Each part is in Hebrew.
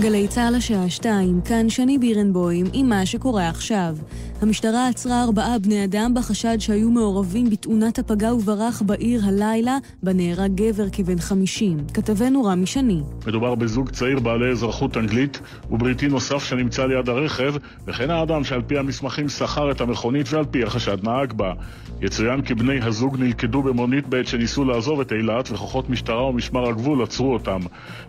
גלי צה"ל השעה שתיים, כאן שני בירנבוים עם מה שקורה עכשיו. המשטרה עצרה ארבעה בני אדם בחשד שהיו מעורבים בתאונת הפגע וברח בעיר הלילה, בה נהרג גבר כבן חמישים. כתבנו רמי שני. מדובר בזוג צעיר בעלי אזרחות אנגלית ובריטי נוסף שנמצא ליד הרכב, וכן האדם שעל פי המסמכים שכר את המכונית ועל פי החשד נהג בה. יצוין כי בני הזוג נלכדו במונית בעת שניסו לעזוב את אילת, וכוחות משטרה ומשמר הגבול עצרו אותם.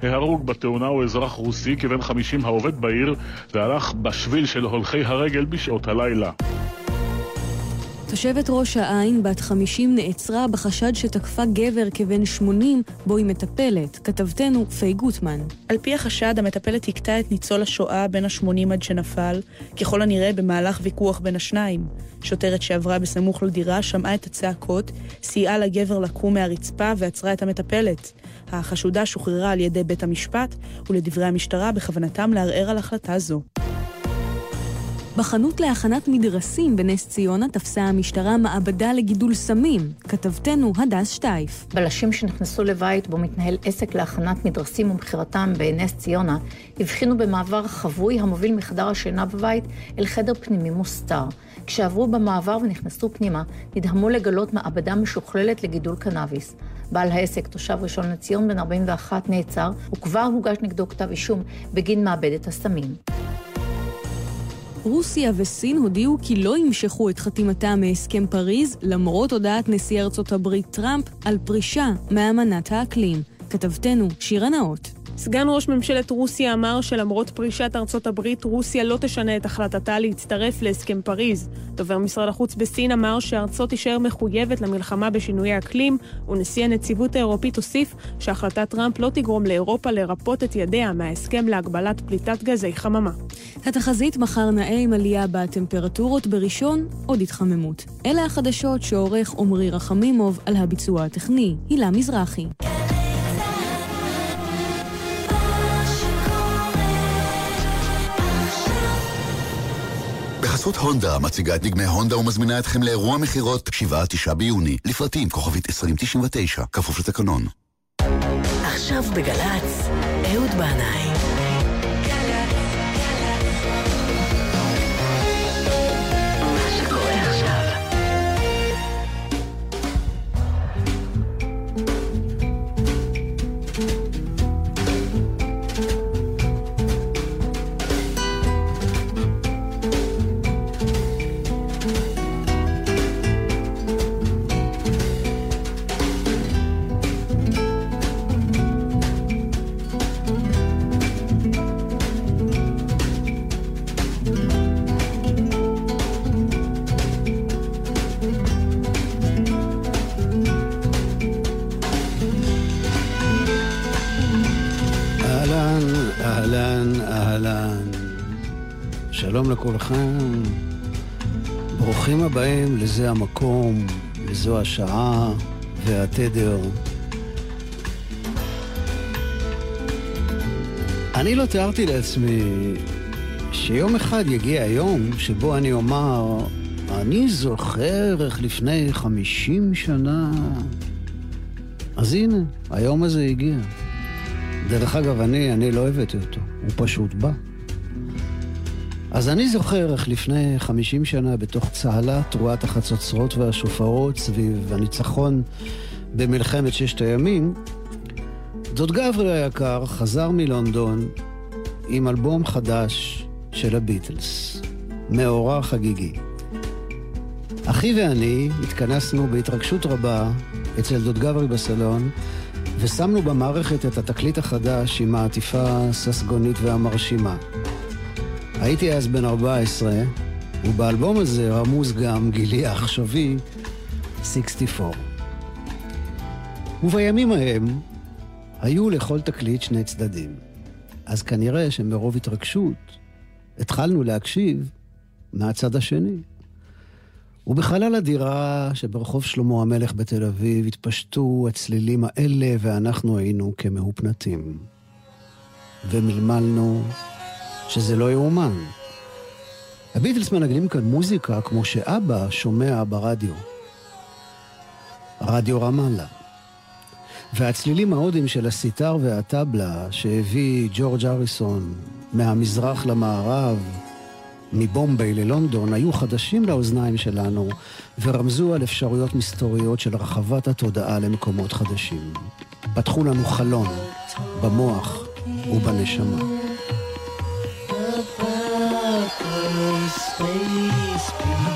ההרוג בתאונה הוא אזרח רוסי כבן חמישים העובד בעיר והלך בשביל של הולכי הרגל בשעות הלילה. תושבת ראש העין, בת 50, נעצרה בחשד שתקפה גבר כבן 80, בו היא מטפלת. כתבתנו, פיי גוטמן. על פי החשד, המטפלת הכתה את ניצול השואה בן ה-80 עד שנפל, ככל הנראה במהלך ויכוח בין השניים. שוטרת שעברה בסמוך לדירה שמעה את הצעקות, סייעה לגבר לקום מהרצפה ועצרה את המטפלת. החשודה שוחררה על ידי בית המשפט, ולדברי המשטרה בכוונתם לערער על החלטה זו. בחנות להכנת מדרסים בנס ציונה תפסה המשטרה מעבדה לגידול סמים. כתבתנו הדס שטייף. בלשים שנכנסו לבית בו מתנהל עסק להכנת מדרסים ומכירתם בנס ציונה, הבחינו במעבר חבוי המוביל מחדר השינה בבית אל חדר פנימי מוסתר. כשעברו במעבר ונכנסו פנימה, נדהמו לגלות מעבדה משוכללת לגידול קנאביס. בעל העסק, תושב ראשון לציון בן 41, נעצר, וכבר הוגש נגדו כתב אישום בגין מעבדת הסמים. רוסיה וסין הודיעו כי לא ימשכו את חתימתם מהסכם פריז, למרות הודעת נשיא ארצות הברית טראמפ על פרישה מאמנת האקלים. כתבתנו שירה נאות. סגן ראש ממשלת רוסיה אמר שלמרות פרישת ארצות הברית, רוסיה לא תשנה את החלטתה להצטרף להסכם פריז. דובר משרד החוץ בסין אמר שארצו תישאר מחויבת למלחמה בשינויי אקלים, ונשיא הנציבות האירופית הוסיף שהחלטת טראמפ לא תגרום לאירופה לרפות את ידיה מההסכם להגבלת פליטת גזי חממה. התחזית מחר נאה עם עלייה בטמפרטורות בראשון, עוד התחממות. אלה החדשות שעורך עמרי רחמימוב על הביצוע הטכני, הילה מזרחי. בחסות הונדה מציגה את דגמי הונדה ומזמינה אתכם לאירוע מכירות 7-9 ביוני. לפרטים כוכבית 2099, כפוף לתקנון. עכשיו בגל"צ, אהוד בנאי. המקום, לזו השעה והתדר. אני לא תיארתי לעצמי שיום אחד יגיע היום שבו אני אומר, אני זוכר איך לפני חמישים שנה... אז הנה, היום הזה הגיע. דרך אגב, אני, אני לא הבאתי אותו, הוא פשוט בא. אז אני זוכר איך לפני 50 שנה בתוך צהלה תרועת החצוצרות והשופרות סביב הניצחון במלחמת ששת הימים, דוד גברי היקר חזר מלונדון עם אלבום חדש של הביטלס, מאורע חגיגי. אחי ואני התכנסנו בהתרגשות רבה אצל דוד גברי בסלון ושמנו במערכת את התקליט החדש עם העטיפה הססגונית והמרשימה. הייתי אז בן 14, ובאלבום הזה רמוז גם גילי העכשווי 64. ובימים ההם היו לכל תקליט שני צדדים. אז כנראה שמרוב התרגשות התחלנו להקשיב מהצד השני. ובחלל הדירה שברחוב שלמה המלך בתל אביב התפשטו הצלילים האלה ואנחנו היינו כמהופנטים. ומלמלנו שזה לא יאומן. הביטלס מנגנים כאן מוזיקה כמו שאבא שומע ברדיו. רדיו רמאללה. והצלילים ההודים של הסיטר והטבלה שהביא ג'ורג' אריסון מהמזרח למערב, מבומביי ללונדון, היו חדשים לאוזניים שלנו ורמזו על אפשרויות מסתוריות של הרחבת התודעה למקומות חדשים. פתחו לנו חלון במוח ובנשמה. space.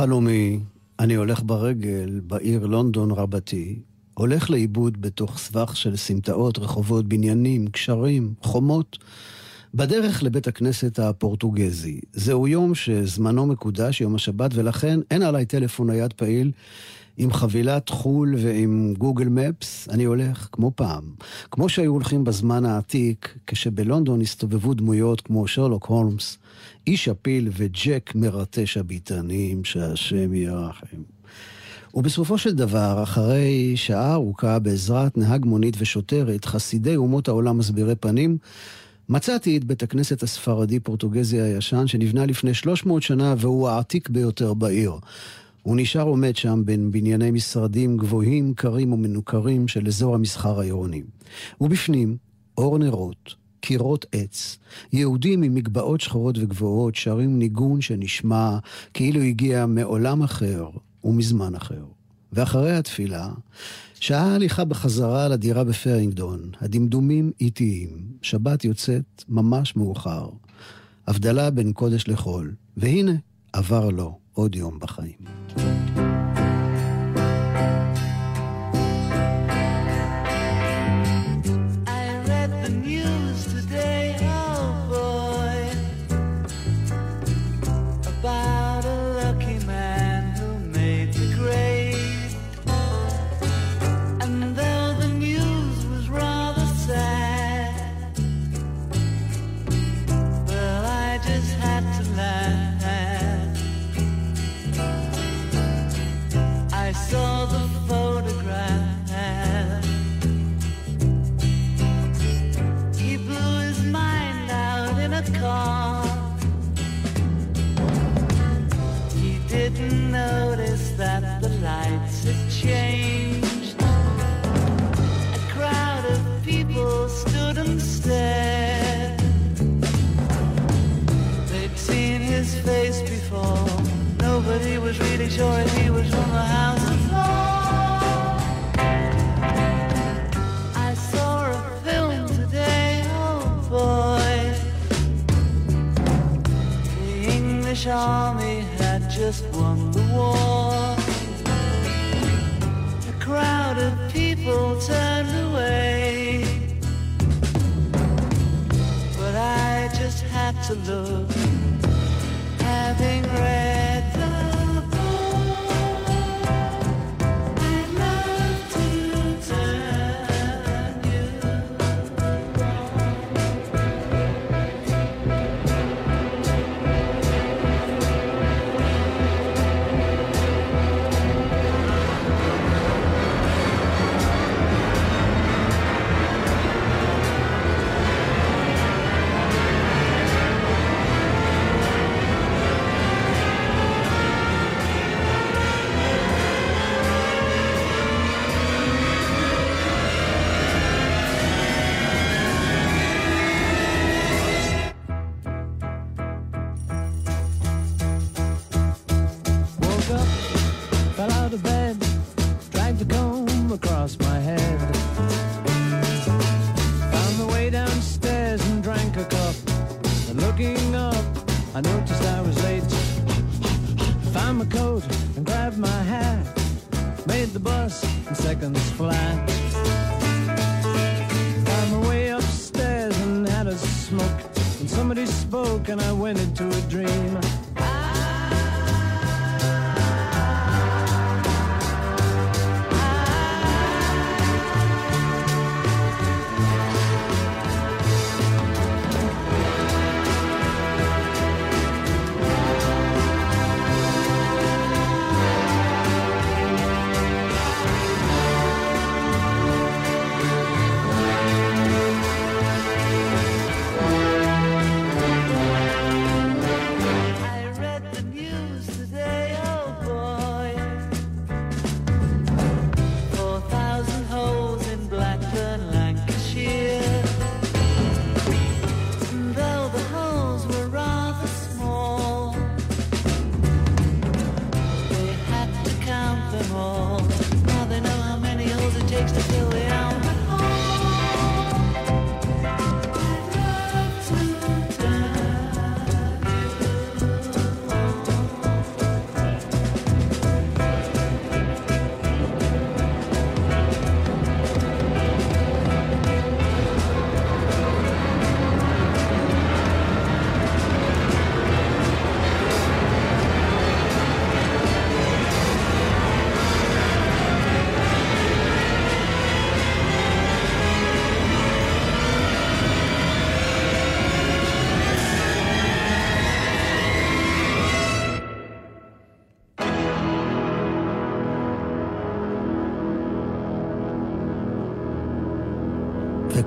ובחלומי אני הולך ברגל בעיר לונדון רבתי, הולך לאיבוד בתוך סבך של סמטאות, רחובות, בניינים, קשרים, חומות, בדרך לבית הכנסת הפורטוגזי. זהו יום שזמנו מקודש, יום השבת, ולכן אין עליי טלפון נייד פעיל. עם חבילת חו"ל ועם גוגל מפס, אני הולך כמו פעם. כמו שהיו הולכים בזמן העתיק, כשבלונדון הסתובבו דמויות כמו שרלוק הולמס, איש הפיל וג'ק מרטש הביטנים, שהשם ירחם. ובסופו של דבר, אחרי שעה ארוכה בעזרת נהג מונית ושוטרת, חסידי אומות העולם מסבירי פנים, מצאתי את בית הכנסת הספרדי-פורטוגזי הישן, שנבנה לפני 300 שנה והוא העתיק ביותר בעיר. הוא נשאר עומד שם בין בנייני משרדים גבוהים, קרים ומנוכרים של אזור המסחר העירוני. ובפנים, אור נרות, קירות עץ, יהודים עם מגבעות שחורות וגבוהות שרים ניגון שנשמע כאילו הגיע מעולם אחר ומזמן אחר. ואחרי התפילה, שעה הליכה בחזרה לדירה בפרינגדון, הדמדומים איטיים, שבת יוצאת ממש מאוחר. הבדלה בין קודש לחול, והנה, עבר לו עוד יום בחיים.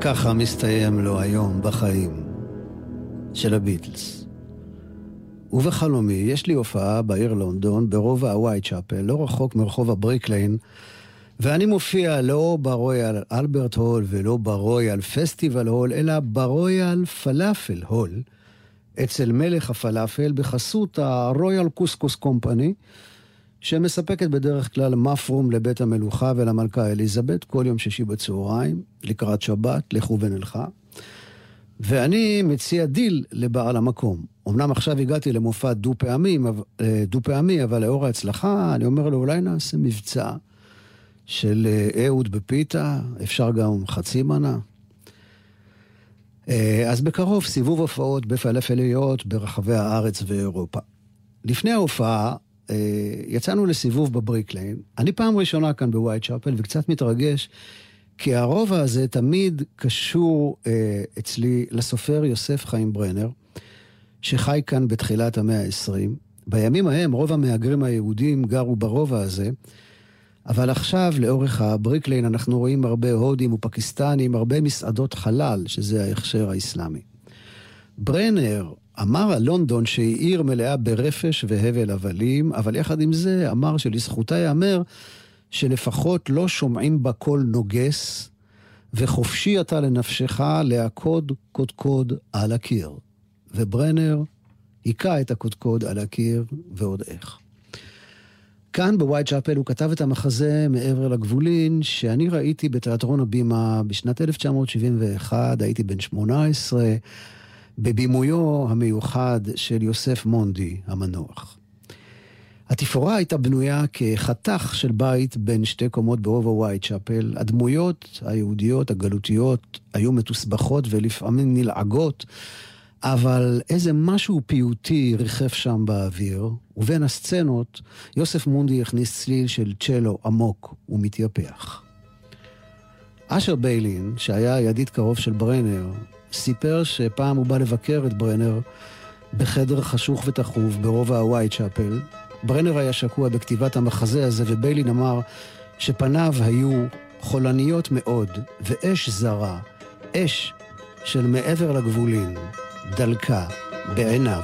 וככה מסתיים לו היום בחיים של הביטלס. ובחלומי יש לי הופעה בעיר לונדון, ברובע הווייט צ'אפל, לא רחוק מרחוב הבריקליין, ואני מופיע לא ברויאל אלברט הול ולא ברויאל פסטיבל הול, אלא ב Royal Falafel Hall, אצל מלך הפלאפל, בחסות ה Royal Couscous Company, שמספקת בדרך כלל מפרום לבית המלוכה ולמלכה אליזבת כל יום שישי בצהריים, לקראת שבת, לכו ונלכה. ואני מציע דיל לבעל המקום. אמנם עכשיו הגעתי למופע דו-פעמי, אה, דו-פעמי, אבל לאור ההצלחה, אני אומר לו, אולי נעשה מבצע של אה, אהוד בפיתה, אפשר גם חצי מנה. אה, אז בקרוב סיבוב הופעות בפלאפליות ברחבי הארץ ואירופה. לפני ההופעה יצאנו לסיבוב בבריקליין. אני פעם ראשונה כאן בווייט צ'אפל וקצת מתרגש כי הרובע הזה תמיד קשור אה, אצלי לסופר יוסף חיים ברנר, שחי כאן בתחילת המאה ה-20. בימים ההם רוב המהגרים היהודים גרו ברובע הזה, אבל עכשיו לאורך הבריקליין אנחנו רואים הרבה הודים ופקיסטנים, הרבה מסעדות חלאל, שזה ההכשר האסלאמי. ברנר אמר על לונדון שהיא עיר מלאה ברפש והבל הבלים, אבל יחד עם זה אמר שלזכותה ייאמר שלפחות לא שומעים בה קול נוגש, וחופשי אתה לנפשך להכות קודקוד על הקיר. וברנר היכה את הקודקוד על הקיר, ועוד איך. כאן בווייט צ'אפל הוא כתב את המחזה מעבר לגבולין, שאני ראיתי בתיאטרון הבימה בשנת 1971, הייתי בן 18, בבימויו המיוחד של יוסף מונדי המנוח. התפאורה הייתה בנויה כחתך של בית בין שתי קומות ברובע ווייט צ'אפל. הדמויות היהודיות, הגלותיות, היו מתוסבכות ולפעמים נלעגות, אבל איזה משהו פיוטי ריחף שם באוויר, ובין הסצנות יוסף מונדי הכניס צליל של צ'לו עמוק ומתייפח. אשר ביילין, שהיה ידיד קרוב של ברנר, סיפר שפעם הוא בא לבקר את ברנר בחדר חשוך ותכוף ברובע הווייט צ'אפל, ברנר היה שקוע בכתיבת המחזה הזה, וביילין אמר שפניו היו חולניות מאוד, ואש זרה, אש של מעבר לגבולין, דלקה בעיניו.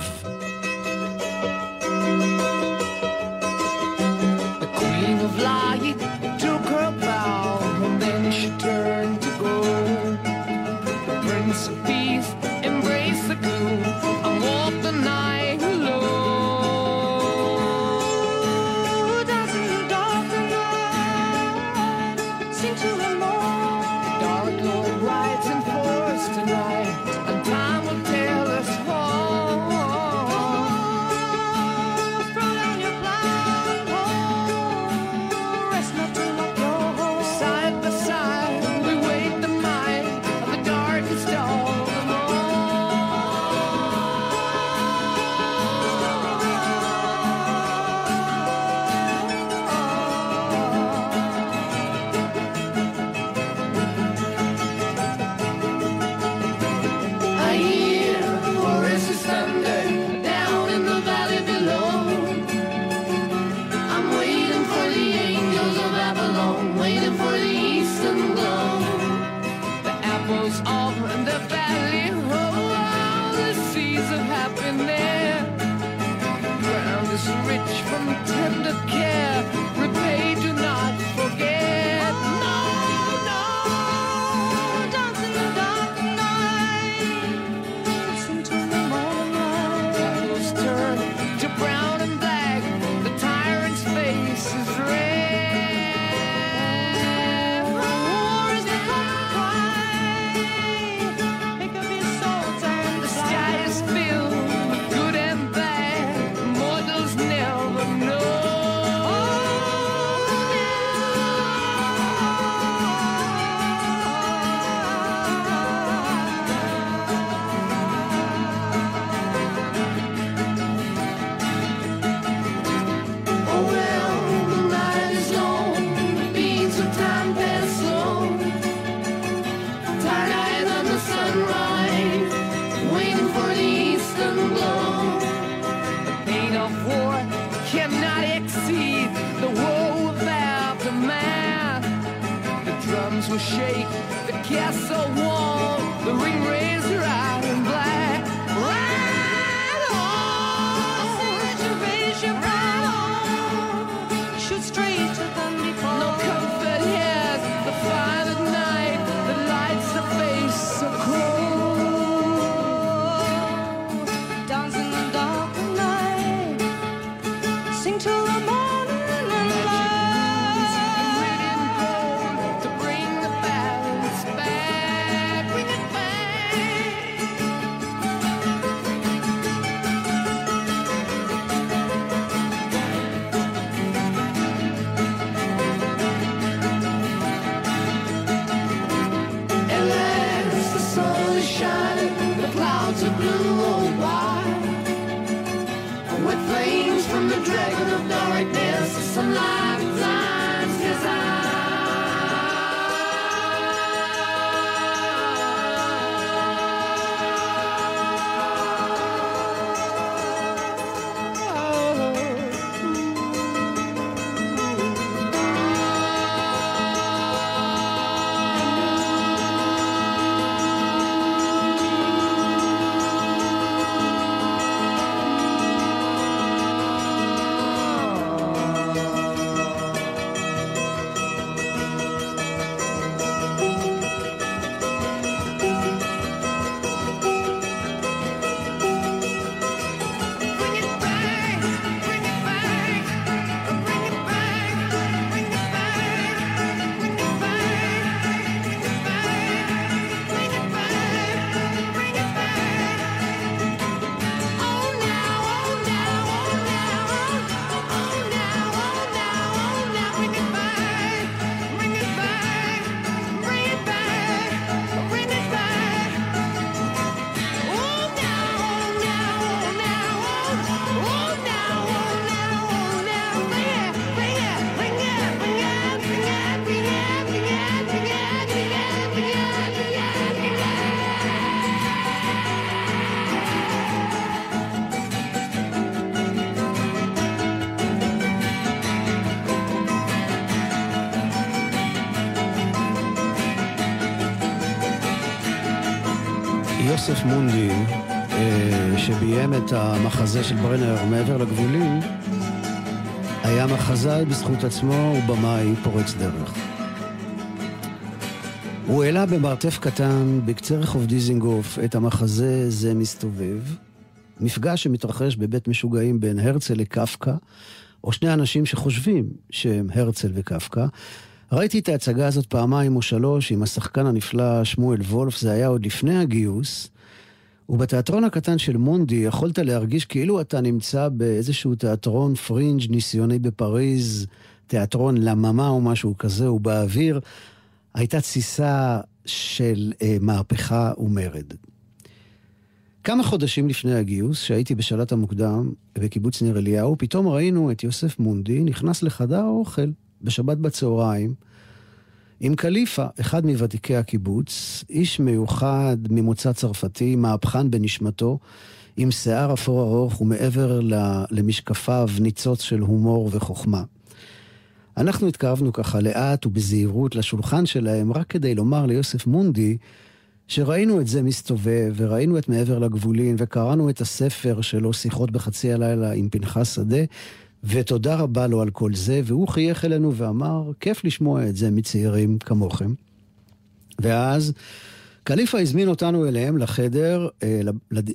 stars. את המחזה של ברנר מעבר לגבולים, היה מחזאי בזכות עצמו ובמאי פורץ דרך. הוא העלה במרתף קטן בקצה רחוב דיזינגוף את המחזה "זה מסתובב", מפגש שמתרחש בבית משוגעים בין הרצל לקפקא, או שני אנשים שחושבים שהם הרצל וקפקא. ראיתי את ההצגה הזאת פעמיים או שלוש עם השחקן הנפלא שמואל וולף, זה היה עוד לפני הגיוס. ובתיאטרון הקטן של מונדי יכולת להרגיש כאילו אתה נמצא באיזשהו תיאטרון פרינג' ניסיוני בפריז, תיאטרון לממה או משהו כזה, ובאוויר הייתה תסיסה של אה, מהפכה ומרד. כמה חודשים לפני הגיוס, שהייתי בשלט המוקדם בקיבוץ ניר אליהו, פתאום ראינו את יוסף מונדי נכנס לחדר האוכל בשבת בצהריים עם קליפה, אחד מוותיקי הקיבוץ, איש מיוחד ממוצא צרפתי, מהפכן בנשמתו, עם שיער אפור ארוך ומעבר למשקפיו ניצוץ של הומור וחוכמה. אנחנו התקרבנו ככה לאט ובזהירות לשולחן שלהם, רק כדי לומר ליוסף מונדי שראינו את זה מסתובב, וראינו את מעבר לגבולין, וקראנו את הספר שלו, שיחות בחצי הלילה עם פנחס שדה, ותודה רבה לו על כל זה, והוא חייך אלינו ואמר, כיף לשמוע את זה מצעירים כמוכם. ואז קליפה הזמין אותנו אליהם לחדר, אה,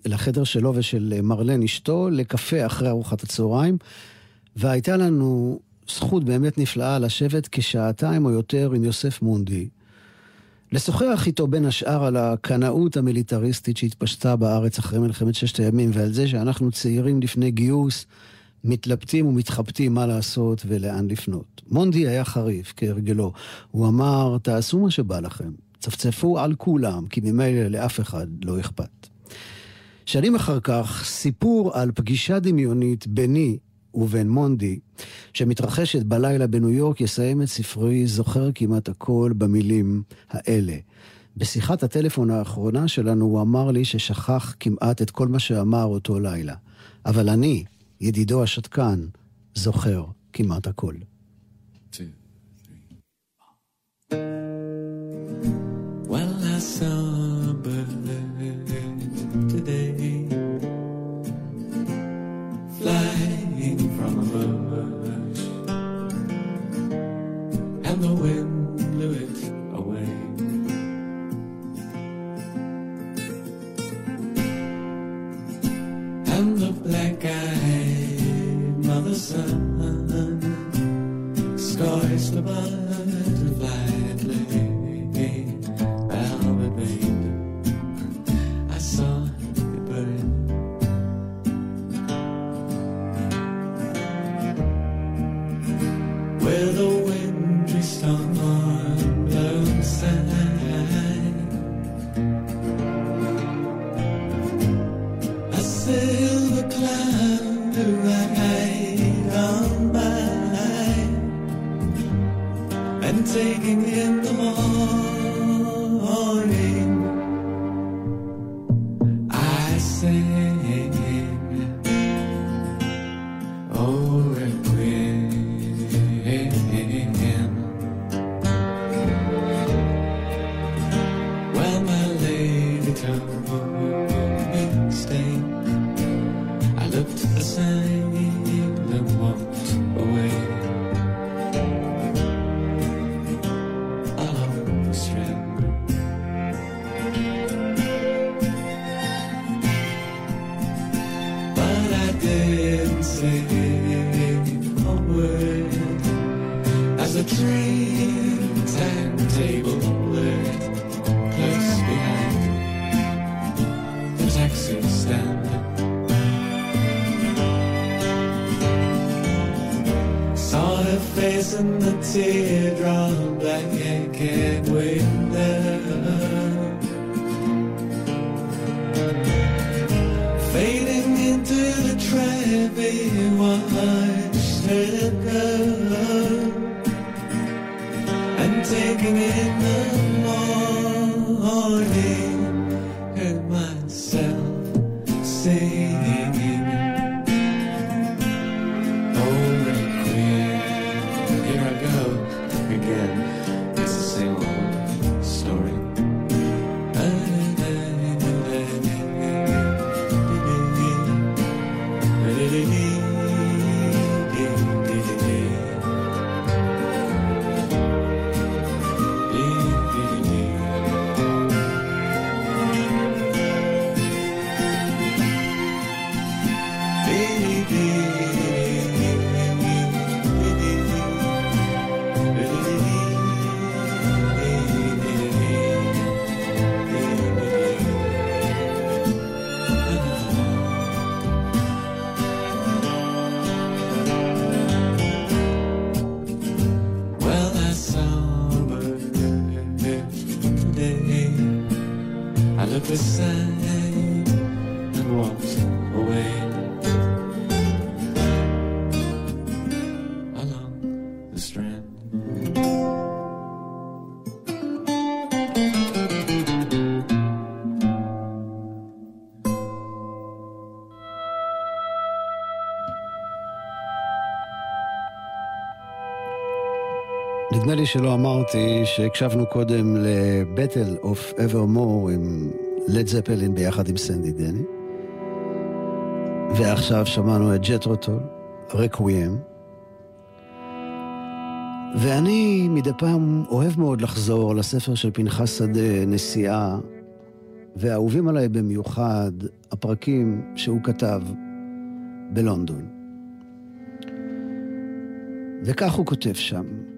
לחדר שלו ושל מרלן אשתו, לקפה אחרי ארוחת הצהריים, והייתה לנו זכות באמת נפלאה לשבת כשעתיים או יותר עם יוסף מונדי. לשוחח איתו בין השאר על הקנאות המיליטריסטית שהתפשטה בארץ אחרי מלחמת ששת הימים, ועל זה שאנחנו צעירים לפני גיוס, מתלבטים ומתחבטים מה לעשות ולאן לפנות. מונדי היה חריף, כהרגלו. הוא אמר, תעשו מה שבא לכם, צפצפו על כולם, כי ממילא לאף אחד לא אכפת. שנים אחר כך, סיפור על פגישה דמיונית ביני ובין מונדי, שמתרחשת בלילה בניו יורק, יסיים את ספרי זוכר כמעט הכל במילים האלה. בשיחת הטלפון האחרונה שלנו הוא אמר לי ששכח כמעט את כל מה שאמר אותו לילה. אבל אני, ידידו השתקן, זוכר כמעט הכל. Well, silver ride on by And taking in the morning נדמה לי שלא אמרתי שהקשבנו קודם ל Battle of Evermore עם לד זפלין ביחד עם סנדי דני. ועכשיו שמענו את ג'טרו טול, רקוויאם. ואני מדי פעם אוהב מאוד לחזור לספר של פנחס שדה, נסיעה, והאהובים עליי במיוחד הפרקים שהוא כתב בלונדון. וכך הוא כותב שם: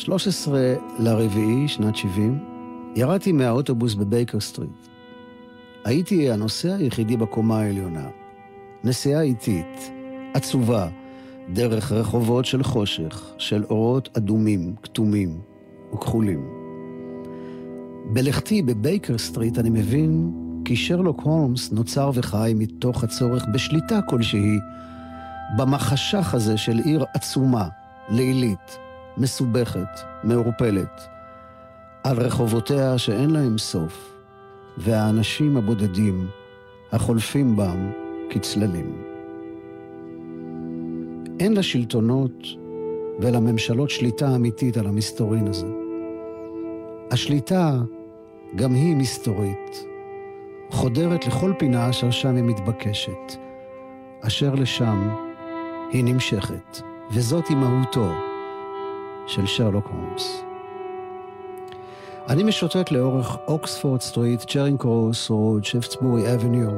13 לרביעי, שנת 70, ירדתי מהאוטובוס בבייקר סטריט. הייתי הנוסע היחידי בקומה העליונה. נסיעה איטית, עצובה, דרך רחובות של חושך, של אורות אדומים, כתומים וכחולים. בלכתי בבייקר סטריט אני מבין כי שרלוק הולמס נוצר וחי מתוך הצורך בשליטה כלשהי במחשך הזה של עיר עצומה, לילית, מסובכת, מעורפלת, על רחובותיה שאין להם סוף, והאנשים הבודדים החולפים בם כצללים. אין לשלטונות ולממשלות שליטה אמיתית על המסתורין הזה. השליטה גם היא מסתורית, חודרת לכל פינה אשר שם היא מתבקשת, אשר לשם היא נמשכת, וזאת היא מהותו של שרלוק הולמס. אני משוטט לאורך אוקספורד סטריט, צ'רינג קרוס רוד, שפטסבורי אבניו,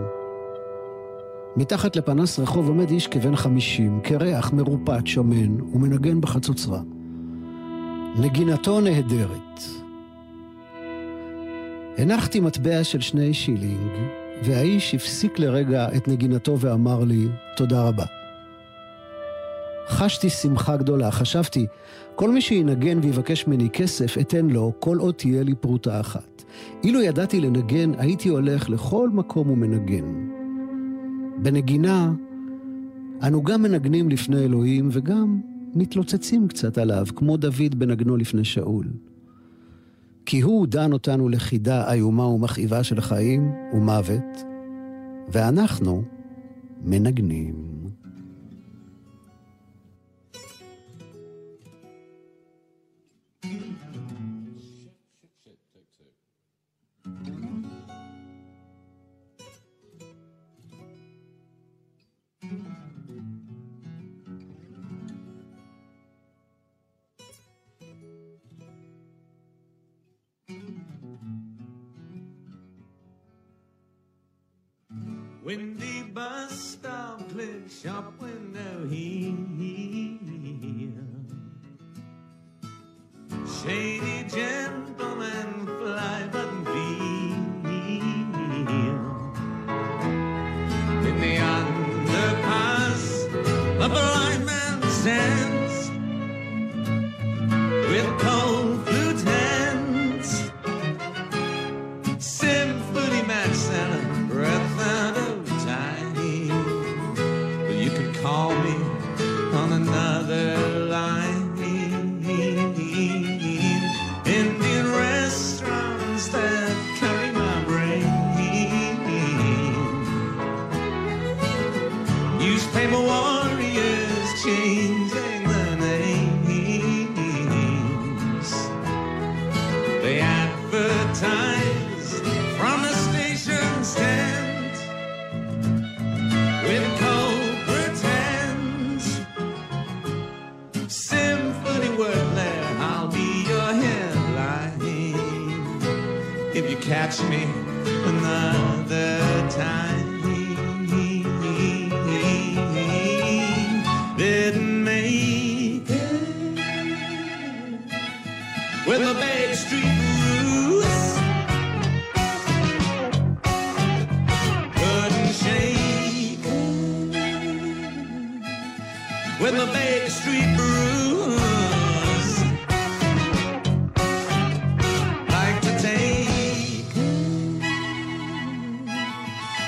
מתחת לפנס רחוב עומד איש כבן חמישים, קרח, מרופט, שמן, ומנגן בחצוצרה. נגינתו נהדרת. הנחתי מטבע של שני שילינג, והאיש הפסיק לרגע את נגינתו ואמר לי, תודה רבה. חשתי שמחה גדולה, חשבתי, כל מי שינגן ויבקש ממני כסף, אתן לו, כל עוד תהיה לי פרוטה אחת. אילו ידעתי לנגן, הייתי הולך לכל מקום ומנגן. בנגינה, אנו גם מנגנים לפני אלוהים וגם מתלוצצים קצת עליו, כמו דוד בנגנו לפני שאול. כי הוא דן אותנו לחידה איומה ומכאיבה של חיים ומוות, ואנחנו מנגנים. Windy the bus stop click shop window, he, he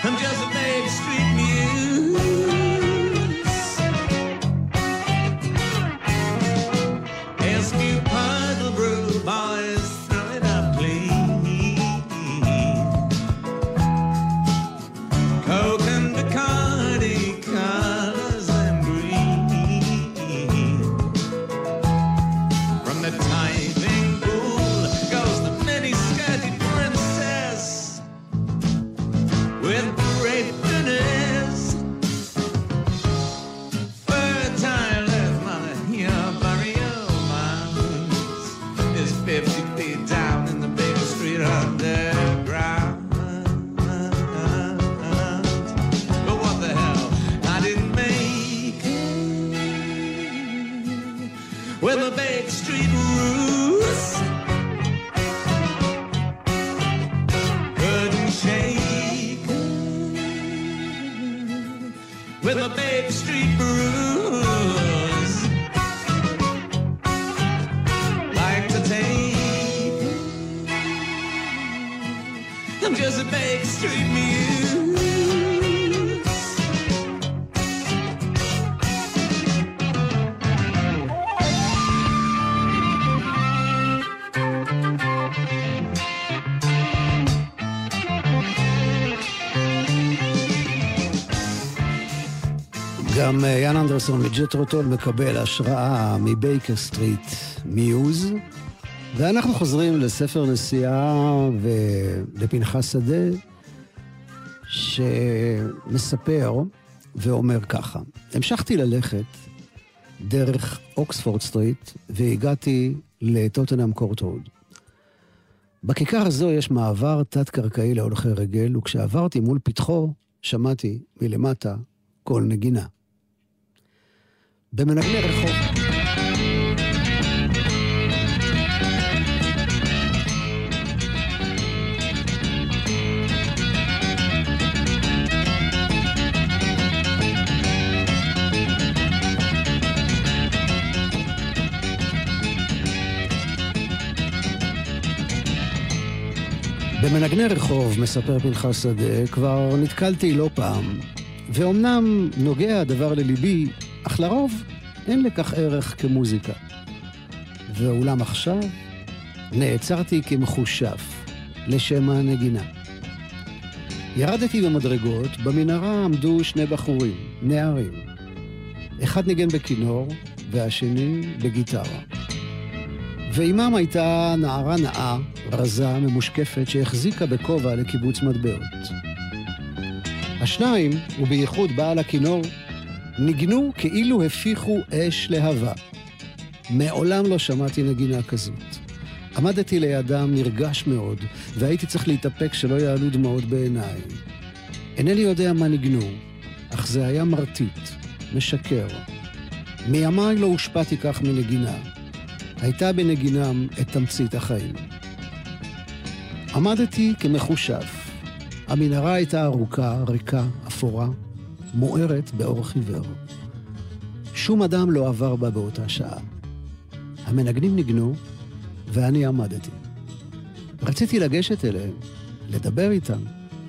I'm just a baby Street Muse. גם אה, איאן אנדרסון מג'טרו טול מקבל השראה מ Baker Street Muse, ואנחנו חוזרים לספר נסיעה ולפנחס שדה, שמספר ואומר ככה: המשכתי ללכת דרך אוקספורד סטריט והגעתי לטוטנאם קורט רוד. בכיכר הזו יש מעבר תת-קרקעי להולכי רגל, וכשעברתי מול פתחו שמעתי מלמטה קול נגינה. במנגני רחוב. במנגני רחוב, מספר פנחס שדה, כבר נתקלתי לא פעם, ואומנם נוגע הדבר לליבי, אך לרוב אין לכך ערך כמוזיקה. ואולם עכשיו נעצרתי כמחושף לשם הנגינה. ירדתי במדרגות, במנהרה עמדו שני בחורים, נערים. אחד ניגן בכינור והשני בגיטרה. ועימם הייתה נערה נאה, רזה, ממושקפת, שהחזיקה בכובע לקיבוץ מטבעות. השניים, ובייחוד בעל הכינור, ניגנו כאילו הפיחו אש להבה. מעולם לא שמעתי נגינה כזאת. עמדתי לידם נרגש מאוד, והייתי צריך להתאפק שלא יעלו דמעות בעיניי. אינני יודע מה ניגנו, אך זה היה מרטיט, משקר. מימיי לא הושפעתי כך מנגינה. הייתה בנגינם את תמצית החיים. עמדתי כמחושף. המנהרה הייתה ארוכה, ריקה, אפורה, מוארת באור חיוור. שום אדם לא עבר בה באותה שעה. המנגנים ניגנו, ואני עמדתי. רציתי לגשת אליהם, לדבר איתם,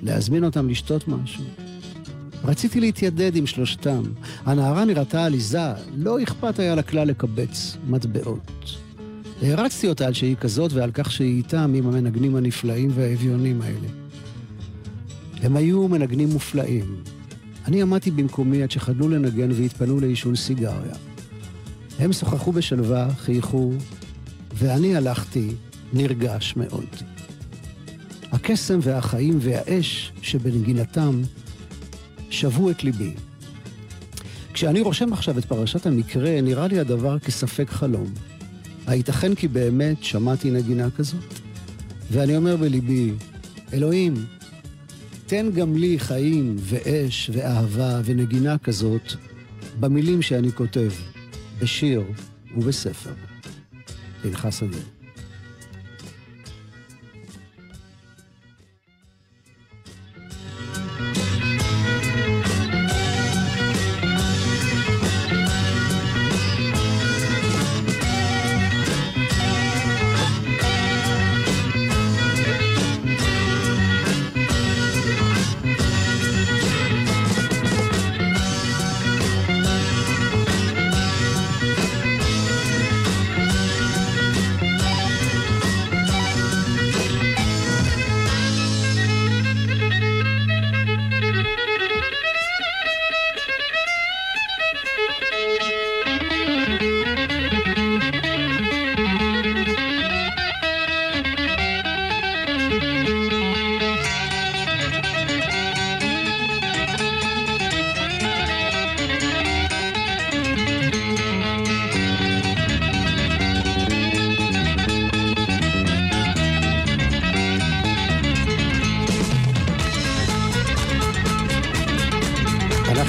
להזמין אותם לשתות משהו. רציתי להתיידד עם שלושתם. הנערה נראתה עליזה, לא אכפת היה לה כלל לקבץ מטבעות. הערצתי אותה על שהיא כזאת ועל כך שהיא איתם עם המנגנים הנפלאים והאביונים האלה. הם היו מנגנים מופלאים. אני עמדתי במקומי עד שחדלו לנגן והתפנו לעישון סיגריה. הם שוחחו בשלווה, חייכו, ואני הלכתי נרגש מאוד. הקסם והחיים והאש שבנגינתם שבו את ליבי. כשאני רושם עכשיו את פרשת המקרה, נראה לי הדבר כספק חלום. הייתכן כי באמת שמעתי נגינה כזאת? ואני אומר בליבי, אלוהים, תן גם לי חיים ואש ואהבה ונגינה כזאת במילים שאני כותב, בשיר ובספר. פנחס שדה.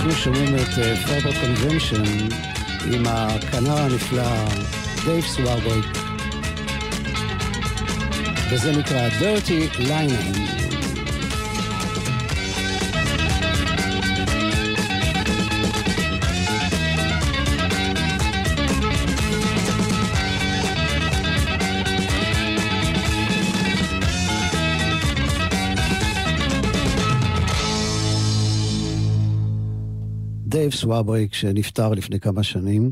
אנחנו שומעים את פיירפורט קונבנשן עם הכנר הנפלא דייב סווארבריק וזה נקרא Dirty Linen. דייב סווארבריק שנפטר לפני כמה שנים.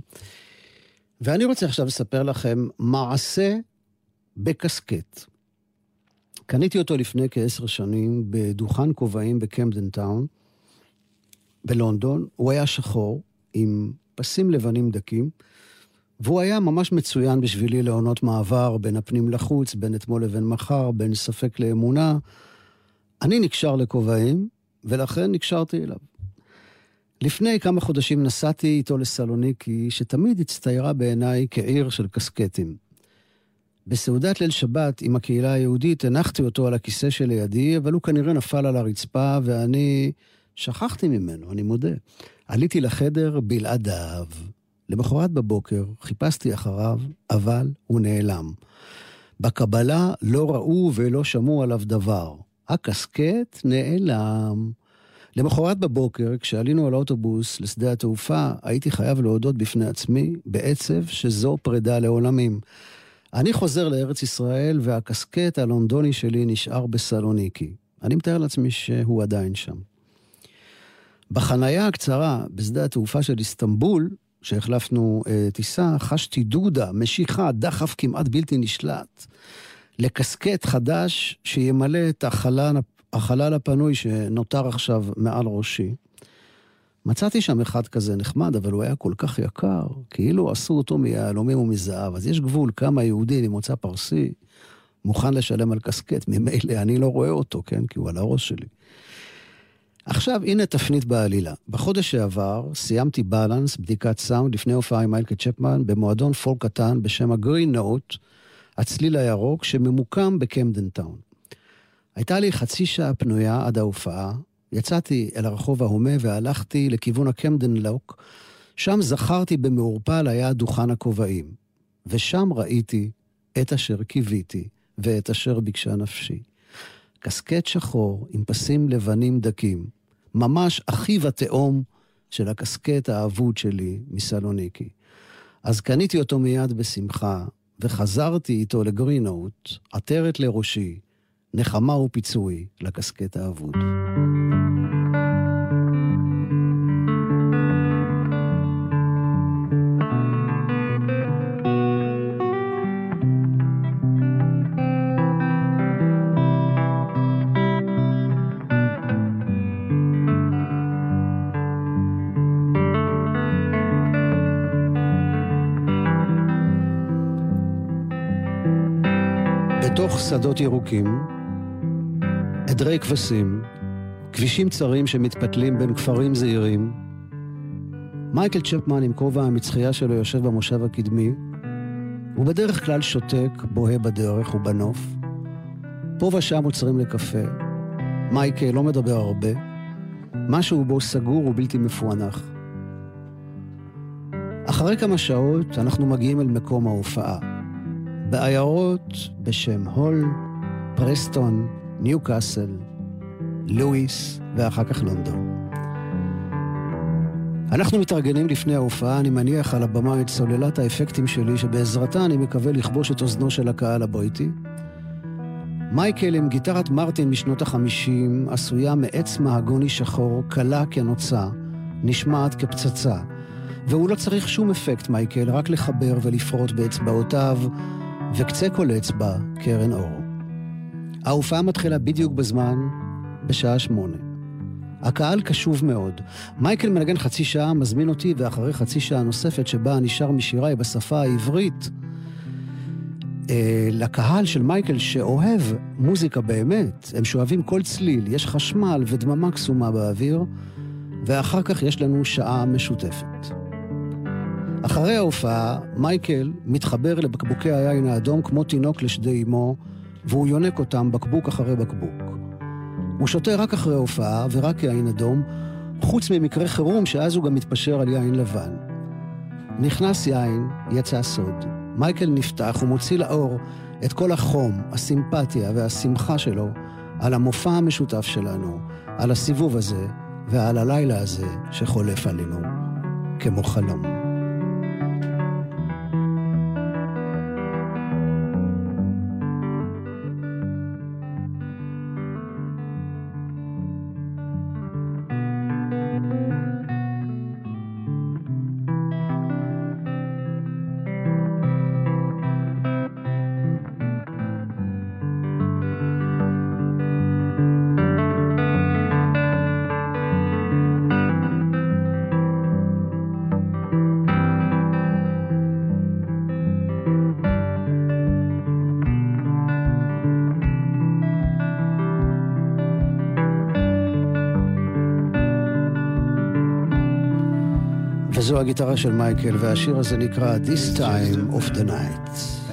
ואני רוצה עכשיו לספר לכם מעשה בקסקט. קניתי אותו לפני כעשר שנים בדוכן כובעים בקמדן טאון, בלונדון. הוא היה שחור, עם פסים לבנים דקים, והוא היה ממש מצוין בשבילי לעונות מעבר בין הפנים לחוץ, בין אתמול לבין מחר, בין ספק לאמונה. אני נקשר לכובעים, ולכן נקשרתי אליו. לפני כמה חודשים נסעתי איתו לסלוניקי, שתמיד הצטיירה בעיניי כעיר של קסקטים. בסעודת ליל שבת עם הקהילה היהודית הנחתי אותו על הכיסא שלידי, אבל הוא כנראה נפל על הרצפה, ואני שכחתי ממנו, אני מודה. עליתי לחדר בלעדיו. למחרת בבוקר חיפשתי אחריו, אבל הוא נעלם. בקבלה לא ראו ולא שמעו עליו דבר. הקסקט נעלם. למחרת בבוקר, כשעלינו על האוטובוס לשדה התעופה, הייתי חייב להודות בפני עצמי, בעצב, שזו פרידה לעולמים. אני חוזר לארץ ישראל, והקסקט הלונדוני שלי נשאר בסלוניקי. אני מתאר לעצמי שהוא עדיין שם. בחנייה הקצרה בשדה התעופה של איסטנבול, שהחלפנו אה, טיסה, חשתי דודה, משיכה, דחף כמעט בלתי נשלט, לקסקט חדש שימלא את החלל, החלל הפנוי שנותר עכשיו מעל ראשי. מצאתי שם אחד כזה נחמד, אבל הוא היה כל כך יקר, כאילו עשו אותו מיהלומים ומזהב. אז יש גבול כמה יהודי ממוצא פרסי מוכן לשלם על קסקט. ממילא אני לא רואה אותו, כן? כי הוא על הראש שלי. עכשיו, הנה תפנית בעלילה. בחודש שעבר סיימתי בלנס, בדיקת סאונד, לפני הופעה עם מייקל צ'פמן, במועדון פולק קטן בשם הגרין נוט, הצליל הירוק, שממוקם בקמדן טאון. הייתה לי חצי שעה פנויה עד ההופעה, יצאתי אל הרחוב ההומה והלכתי לכיוון הקמדן לוק, שם זכרתי במעורפל היה דוכן הכובעים, ושם ראיתי את אשר קיוויתי ואת אשר ביקשה נפשי. קסקט שחור עם פסים לבנים דקים, ממש אחיו התאום של הקסקט האבוד שלי מסלוניקי. אז קניתי אותו מיד בשמחה, וחזרתי איתו לגרינאוט, עטרת לראשי, נחמה ופיצוי לקסקט האבוד. בתוך שדות ירוקים, עדרי כבשים, כבישים צרים שמתפתלים בין כפרים זעירים, מייקל צ'פמן עם כובע המצחייה שלו יושב במושב הקדמי, הוא בדרך כלל שותק, בוהה בדרך ובנוף. פה ושם עוצרים לקפה. מייקל לא מדבר הרבה. משהו בו סגור ובלתי מפוענח. אחרי כמה שעות אנחנו מגיעים אל מקום ההופעה. בעיירות בשם הול, פרסטון, ניוקאסל, לואיס ואחר כך לונדון. אנחנו מתארגנים לפני ההופעה, אני מניח על הבמה את סוללת האפקטים שלי, שבעזרתה אני מקווה לכבוש את אוזנו של הקהל הבו איתי. מייקל עם גיטרת מרטין משנות החמישים, עשויה מעץ מהגוני שחור, קלה כנוצה, נשמעת כפצצה. והוא לא צריך שום אפקט, מייקל, רק לחבר ולפרוט באצבעותיו, וקצה כל אצבע קרן אור. ההופעה מתחילה בדיוק בזמן, בשעה שמונה. הקהל קשוב מאוד. מייקל מנגן חצי שעה, מזמין אותי, ואחרי חצי שעה נוספת שבה אני שר משיריי בשפה העברית, אה, לקהל של מייקל שאוהב מוזיקה באמת, הם שואבים כל צליל, יש חשמל ודממה קסומה באוויר, ואחר כך יש לנו שעה משותפת. אחרי ההופעה, מייקל מתחבר לבקבוקי היין האדום כמו תינוק לשדה אמו, והוא יונק אותם בקבוק אחרי בקבוק. הוא שותה רק אחרי ההופעה ורק יין אדום, חוץ ממקרה חירום שאז הוא גם מתפשר על יין לבן. נכנס יין, יצא סוד. מייקל נפתח ומוציא לאור את כל החום, הסימפתיה והשמחה שלו על המופע המשותף שלנו, על הסיבוב הזה ועל הלילה הזה שחולף עלינו כמו חלום. וזו הגיטרה של מייקל, והשיר הזה נקרא This Time of the Night.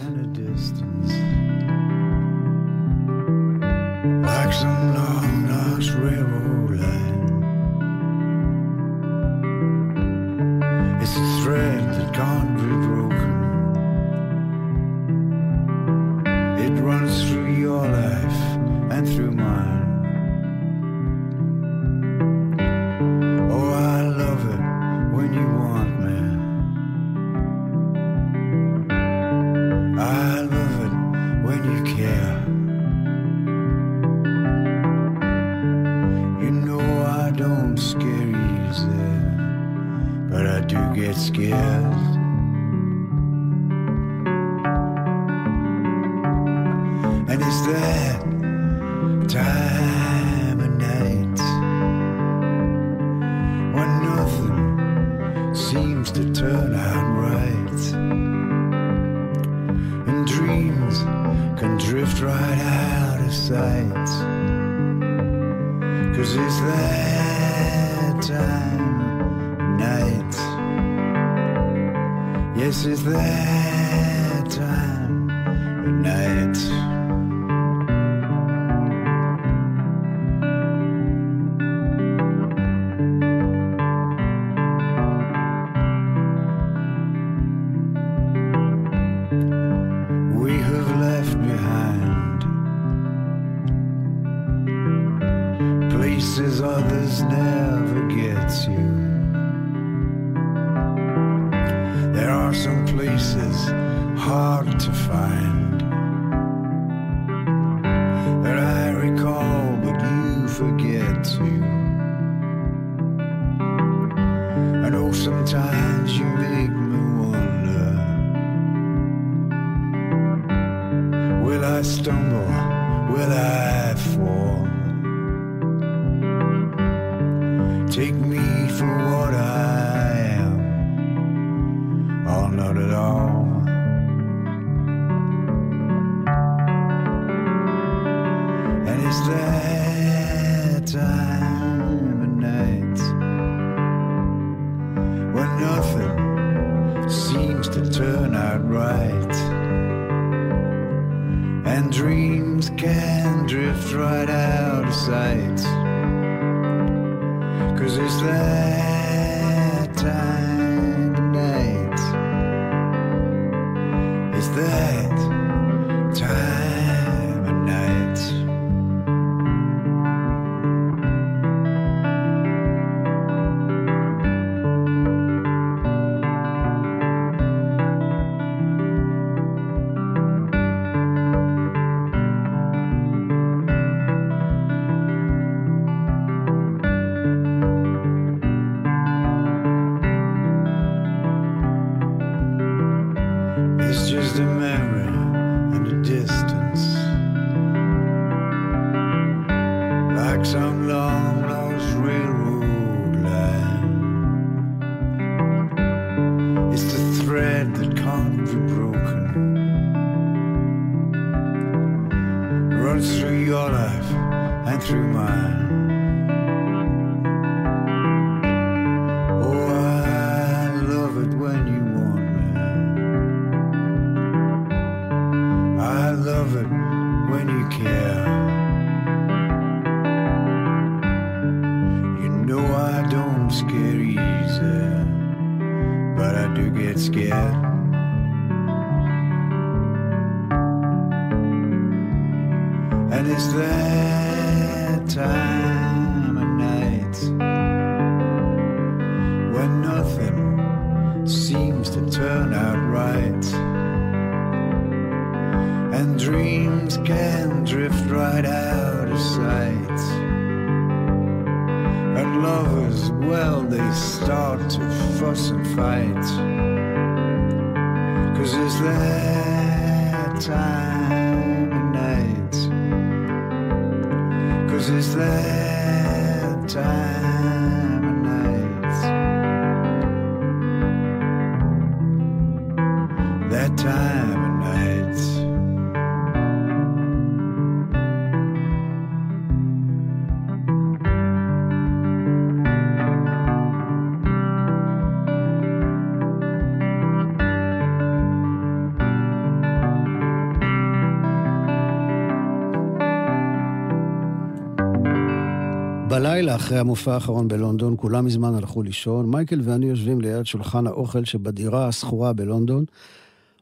בלילה אחרי המופע האחרון בלונדון, כולם מזמן הלכו לישון. מייקל ואני יושבים ליד שולחן האוכל שבדירה השכורה בלונדון.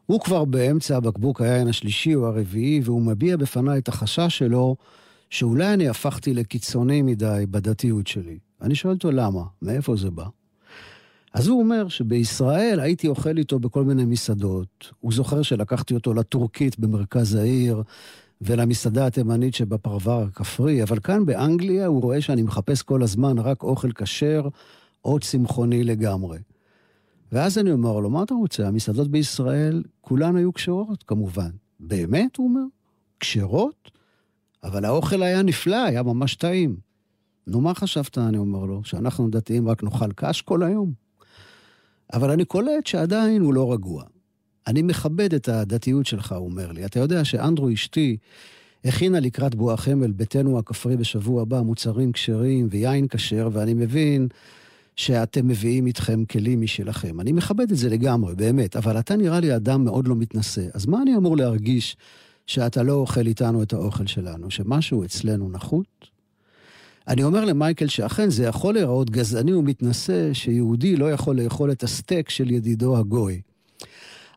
הוא כבר באמצע הבקבוק היין השלישי או הרביעי, והוא מביע בפניי את החשש שלו שאולי אני הפכתי לקיצוני מדי בדתיות שלי. אני שואל אותו למה, מאיפה זה בא? אז הוא אומר שבישראל הייתי אוכל איתו בכל מיני מסעדות. הוא זוכר שלקחתי אותו לטורקית במרכז העיר, ולמסעדה התימנית שבפרבר הכפרי, אבל כאן באנגליה הוא רואה שאני מחפש כל הזמן רק אוכל כשר או צמחוני לגמרי. ואז אני אומר לו, מה אתה רוצה? המסעדות בישראל כולן היו כשרות, כמובן. באמת, הוא אומר? כשרות? אבל האוכל היה נפלא, היה ממש טעים. נו, מה חשבת, אני אומר לו, שאנחנו דתיים רק נאכל קש כל היום? אבל אני קולט שעדיין הוא לא רגוע. אני מכבד את הדתיות שלך, הוא אומר לי. אתה יודע שאנדרו אשתי הכינה לקראת בואך חמל, ביתנו הכפרי בשבוע הבא, מוצרים כשרים ויין כשר, ואני מבין שאתם מביאים איתכם כלים משלכם. אני מכבד את זה לגמרי, באמת, אבל אתה נראה לי אדם מאוד לא מתנשא. אז מה אני אמור להרגיש שאתה לא אוכל איתנו את האוכל שלנו? שמשהו אצלנו נחות? אני אומר למייקל שאכן זה יכול להיראות גזעני ומתנשא שיהודי לא יכול לאכול את הסטייק של ידידו הגוי.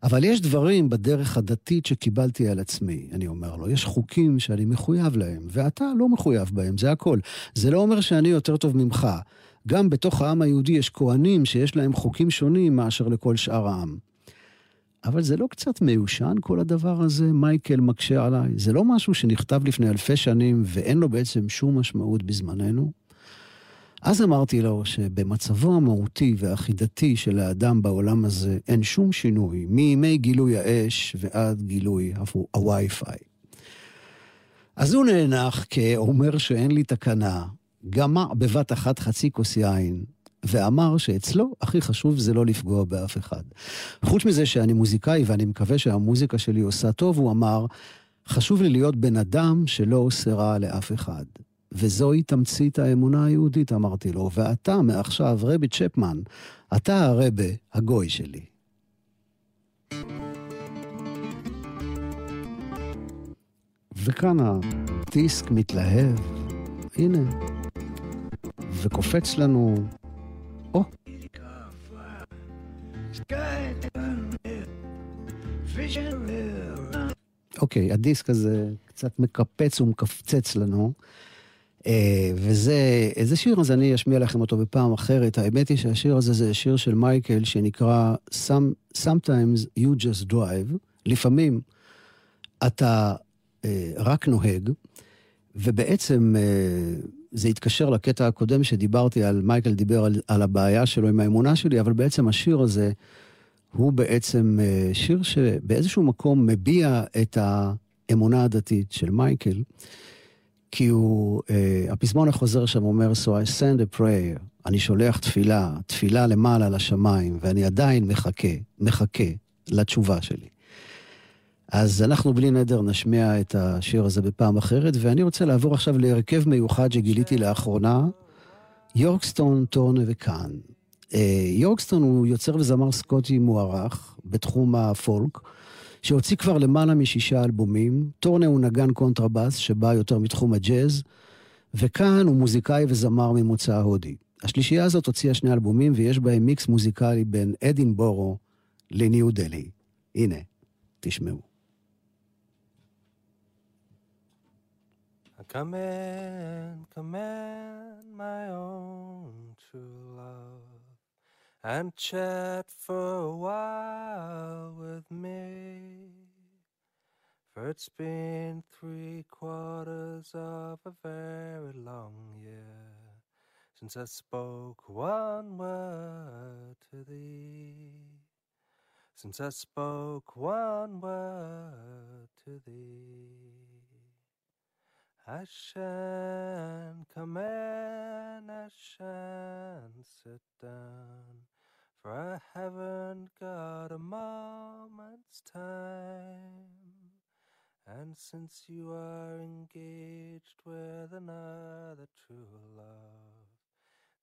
אבל יש דברים בדרך הדתית שקיבלתי על עצמי, אני אומר לו. יש חוקים שאני מחויב להם, ואתה לא מחויב בהם, זה הכל. זה לא אומר שאני יותר טוב ממך. גם בתוך העם היהודי יש כהנים שיש להם חוקים שונים מאשר לכל שאר העם. אבל זה לא קצת מיושן כל הדבר הזה, מייקל מקשה עליי? זה לא משהו שנכתב לפני אלפי שנים ואין לו בעצם שום משמעות בזמננו? אז אמרתי לו שבמצבו המהותי והחידתי של האדם בעולם הזה אין שום שינוי, מימי גילוי האש ועד גילוי הוו- הווי-פיי. אז הוא נאנח כאומר שאין לי תקנה, גמע בבת אחת חצי כוס יין, ואמר שאצלו הכי חשוב זה לא לפגוע באף אחד. חוץ מזה שאני מוזיקאי ואני מקווה שהמוזיקה שלי עושה טוב, הוא אמר, חשוב לי להיות בן אדם שלא עושה רע לאף אחד. וזוהי תמצית האמונה היהודית, אמרתי לו, ואתה מעכשיו רבי צ'פמן, אתה הרבה הגוי שלי. וכאן הדיסק מתלהב, הנה, וקופץ לנו, או, אוקיי, הדיסק הזה קצת מקפץ ומקפצץ לנו. אה, וזה, איזה שיר אז אני אשמיע לכם אותו בפעם אחרת. האמת היא שהשיר הזה זה שיר של מייקל שנקרא Some, Sometimes You Just Drive. לפעמים אתה אה, רק נוהג, ובעצם אה, זה התקשר לקטע הקודם שדיברתי על, מייקל דיבר על, על הבעיה שלו עם האמונה שלי, אבל בעצם השיר הזה הוא בעצם אה, שיר שבאיזשהו מקום מביע את האמונה הדתית של מייקל. כי הוא, אה, הפזמון החוזר שם אומר, So I send a prayer, אני שולח תפילה, תפילה למעלה לשמיים, ואני עדיין מחכה, מחכה לתשובה שלי. אז אנחנו בלי נדר נשמיע את השיר הזה בפעם אחרת, ואני רוצה לעבור עכשיו להרכב מיוחד שגיליתי לאחרונה, יורקסטון, ת'ורן וקאן. אה, יורקסטון הוא יוצר וזמר סקוטי מוערך בתחום הפולק. שהוציא כבר למעלה משישה אלבומים. ת'ורן הוא נגן קונטרבאס שבא יותר מתחום הג'אז, וקאן הוא מוזיקאי וזמר ממוצא הודי. השלישייה הזאת הוציאה שני אלבומים ויש בהם מיקס מוזיקלי בין אדינבורו לניו דלי. הנה, תשמעו. Come in, come in, my own true love, and chat for a while with me. For it's been three quarters of a very long year since I spoke one word to thee. Since I spoke one word to thee. I shan't come in, I shan't sit down, for I haven't got a moment's time. And since you are engaged with another true love,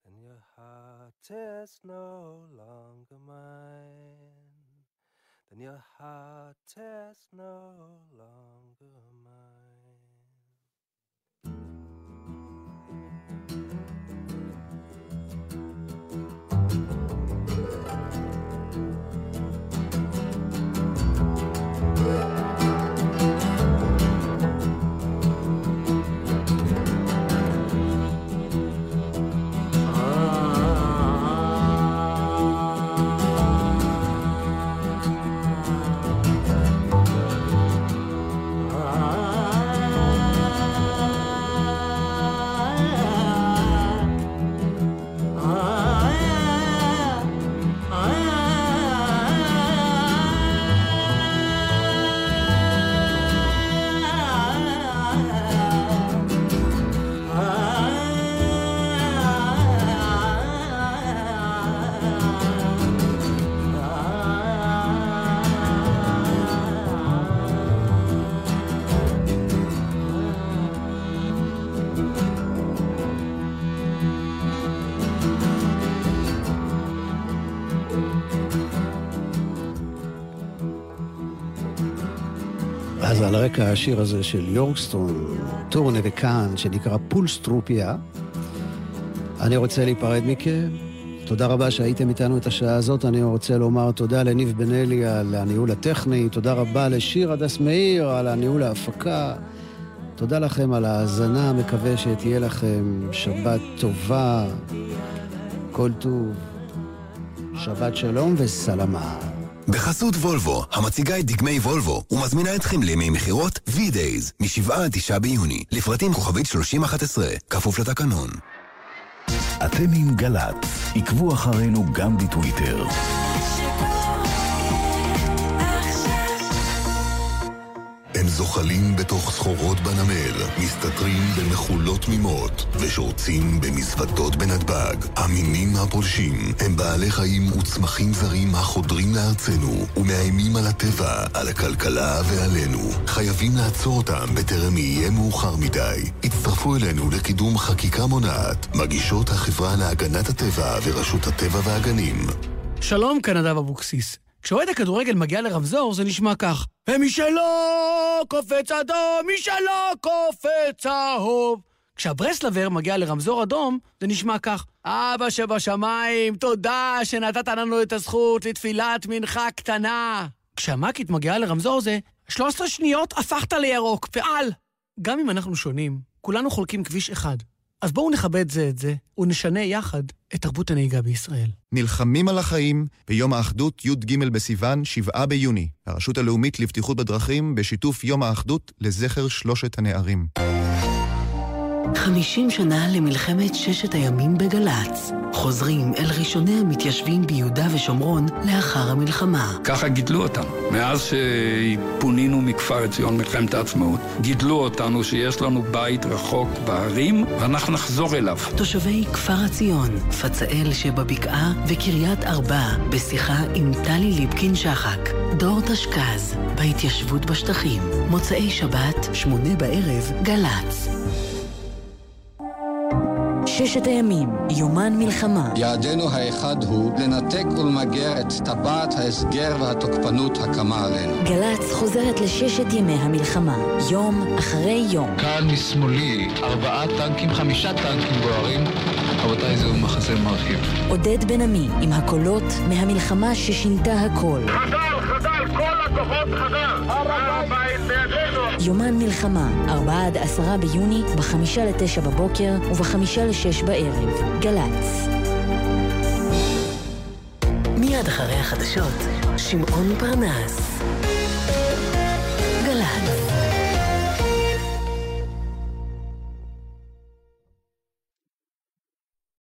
then your heart is no longer mine. Then your heart is no longer mine. אז על רקע השיר הזה של יורקסטון, טורנה וקאן, שנקרא פולסטרופיה, אני רוצה להיפרד מכם. תודה רבה שהייתם איתנו את השעה הזאת. אני רוצה לומר תודה לניב בן אלי על הניהול הטכני, תודה רבה לשיר הדס מאיר על הניהול ההפקה. תודה לכם על ההאזנה, מקווה שתהיה לכם שבת טובה, כל טוב, שבת שלום וסלמה. בחסות וולבו, המציגה את דגמי וולבו, ומזמינה אתכם לימי מכירות V-Days, מ-7 עד 9 ביוני, לפרטים כוכבית 3011, כפוף לתקנון. אתם עם גל"צ, עקבו אחרינו גם בטוויטר. זוחלים בתוך סחורות בנמל, מסתתרים במחולות תמימות, ושורצים במזוודות בנתב"ג. המינים הפולשים הם בעלי חיים וצמחים זרים החודרים לארצנו, ומאיימים על הטבע, על הכלכלה ועלינו. חייבים לעצור אותם בטרם יהיה מאוחר מדי. הצטרפו אלינו לקידום חקיקה מונעת, מגישות החברה להגנת הטבע ורשות הטבע והגנים. שלום, כאן נדב אבוקסיס. כשאוהד הכדורגל מגיע לרמזור זה נשמע כך: ומי שלא קופץ אדום, מי שלא קופץ צהוב. כשהברסלבר מגיע לרמזור אדום, זה נשמע כך: אבא שבשמיים, תודה שנתת לנו את הזכות לתפילת מנחה קטנה. כשהמ"כית מגיעה לרמזור זה 13 שניות הפכת לירוק, פעל. גם אם אנחנו שונים, כולנו חולקים כביש אחד. אז בואו נכבד זה את זה, ונשנה יחד את תרבות הנהיגה בישראל. נלחמים על החיים ביום האחדות י"ג בסיוון, 7 ביוני. הרשות הלאומית לבטיחות בדרכים בשיתוף יום האחדות לזכר שלושת הנערים. 50 שנה למלחמת ששת הימים בגל"צ. חוזרים אל ראשוני המתיישבים ביהודה ושומרון לאחר המלחמה. ככה גידלו אותם. מאז שפונינו מכפר עציון מלחמת העצמאות, גידלו אותנו שיש לנו בית רחוק בהרים, ואנחנו נחזור אליו. תושבי כפר עציון, פצאל שבבקעה וקריית ארבע, בשיחה עם טלי ליפקין-שחק. דור תשכ"ז, בהתיישבות בשטחים. מוצאי שבת, שמונה בערב, גל"צ. ששת הימים, יומן מלחמה. יעדנו האחד הוא לנתק ולמגר את טבעת ההסגר והתוקפנות הקמה עלינו. גל"צ חוזרת לששת ימי המלחמה, יום אחרי יום. כאן משמאלי, ארבעה טנקים, חמישה טנקים בוערים. רבותיי, זהו מחזה מרחיב. עודד בן עמי, עם הקולות מהמלחמה ששינתה הכל. חז"ל, חז"ל, כל הכוחות חז"ל! הר הבית בידינו! יומן מלחמה, 4 עד 10 ביוני, ב-5 ל-9 בבוקר וב-5 ל-6 בערב. גל"צ. מיד אחרי החדשות, שמעון פרנס. גל"צ